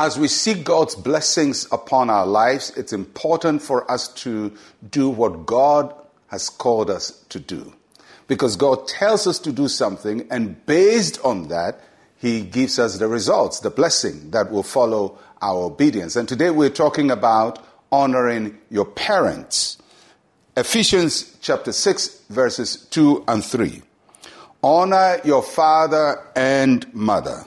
As we seek God's blessings upon our lives, it's important for us to do what God has called us to do. Because God tells us to do something, and based on that, He gives us the results, the blessing that will follow our obedience. And today we're talking about honoring your parents. Ephesians chapter 6, verses 2 and 3. Honor your father and mother,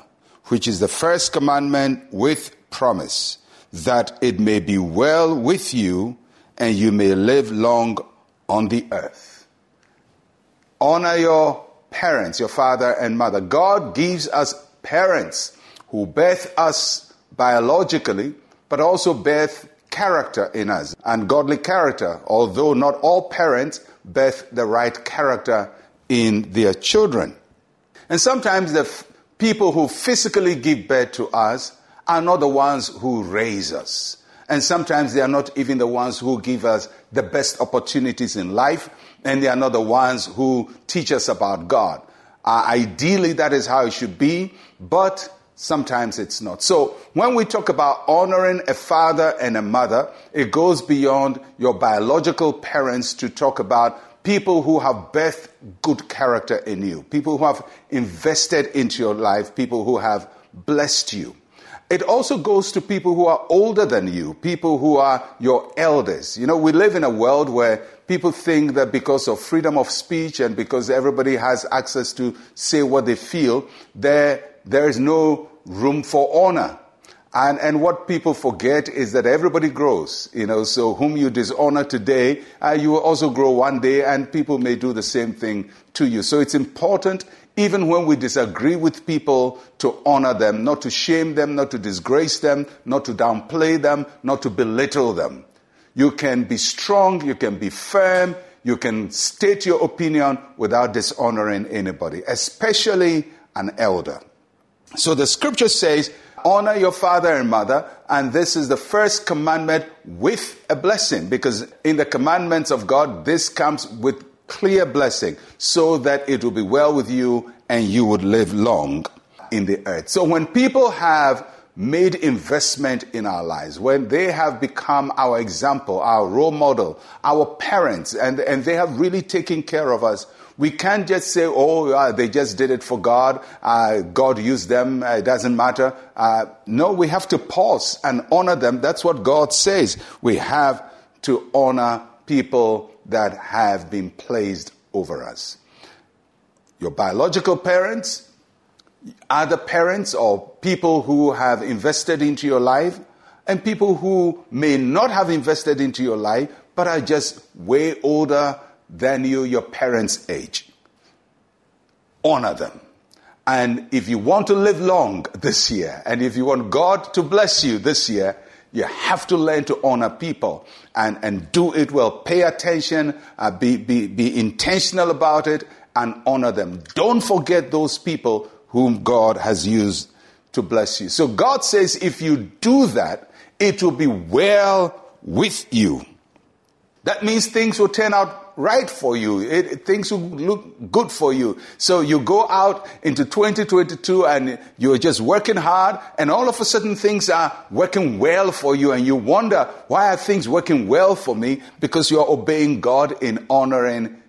which is the first commandment with promise, that it may be well with you and you may live long on the earth. Honor your parents, your father and mother. God gives us parents who birth us biologically, but also birth character in us and godly character, although not all parents birth the right character in their children. And sometimes the people who physically give birth to us are not the ones who raise us. And sometimes they are not even the ones who give us the best opportunities in life, and they are not the ones who teach us about God. Uh, ideally, that is how it should be, but Sometimes it's not. So when we talk about honoring a father and a mother, it goes beyond your biological parents to talk about people who have birthed good character in you, people who have invested into your life, people who have blessed you. It also goes to people who are older than you, people who are your elders. You know, we live in a world where people think that because of freedom of speech and because everybody has access to say what they feel, there, there is no room for honor. And, and what people forget is that everybody grows, you know, so whom you dishonor today, uh, you will also grow one day and people may do the same thing to you. So it's important, even when we disagree with people, to honor them, not to shame them, not to disgrace them, not to downplay them, not to belittle them. You can be strong, you can be firm, you can state your opinion without dishonoring anybody, especially an elder. So the scripture says, honor your father and mother, and this is the first commandment with a blessing, because in the commandments of God, this comes with clear blessing, so that it will be well with you and you would live long in the earth. So when people have made investment in our lives, when they have become our example, our role model, our parents, and, and they have really taken care of us, we can't just say, oh, uh, they just did it for God. Uh, God used them. Uh, it doesn't matter. Uh, no, we have to pause and honor them. That's what God says. We have to honor people that have been placed over us. Your biological parents, other parents, or people who have invested into your life, and people who may not have invested into your life, but are just way older than you, your parents' age. Honor them. And if you want to live long this year, and if you want God to bless you this year, you have to learn to honor people and, and do it well. Pay attention, uh, be, be, be intentional about it, and honor them. Don't forget those people whom God has used to bless you. So God says if you do that, it will be well with you. That means things will turn out right for you. It, things will look good for you. So you go out into 2022 and you're just working hard and all of a sudden things are working well for you and you wonder, why are things working well for me? Because you're obeying God in honoring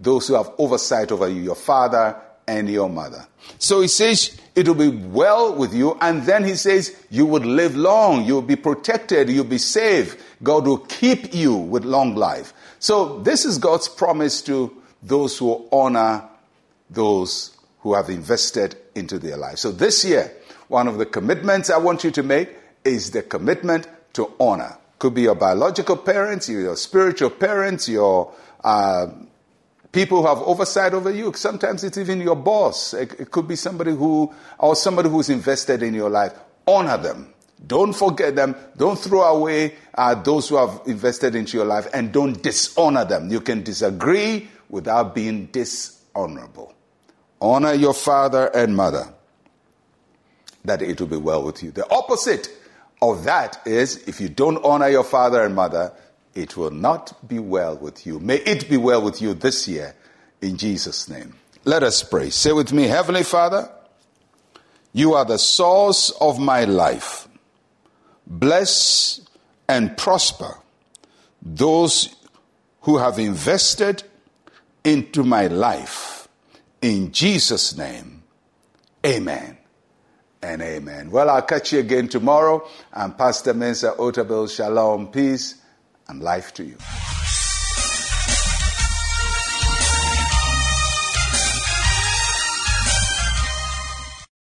those who have oversight over you, your father and your mother. So he says, it will be well with you. And then he says, you would live long. You'll be protected. You'll be safe. God will keep you with long life. So this is God's promise to those who honor those who have invested into their life. So this year, one of the commitments I want you to make is the commitment to honor. Could be your biological parents, your spiritual parents, your uh, people who have oversight over you. Sometimes it's even your boss. It, it could be somebody who, or somebody who's invested in your life. Honor them. Don't forget them. Don't throw away uh, those who have invested into your life and don't dishonor them. You can disagree without being dishonorable. Honor your father and mother, that it will be well with you. The opposite of that is if you don't honor your father and mother, it will not be well with you. May it be well with you this year in Jesus' name. Let us pray. Say with me, Heavenly Father, you are the source of my life. Bless and prosper those who have invested into my life. In Jesus' name, amen and amen. Well, I'll catch you again tomorrow. I'm Pastor Mensa Otabil. Shalom. Peace and life to you.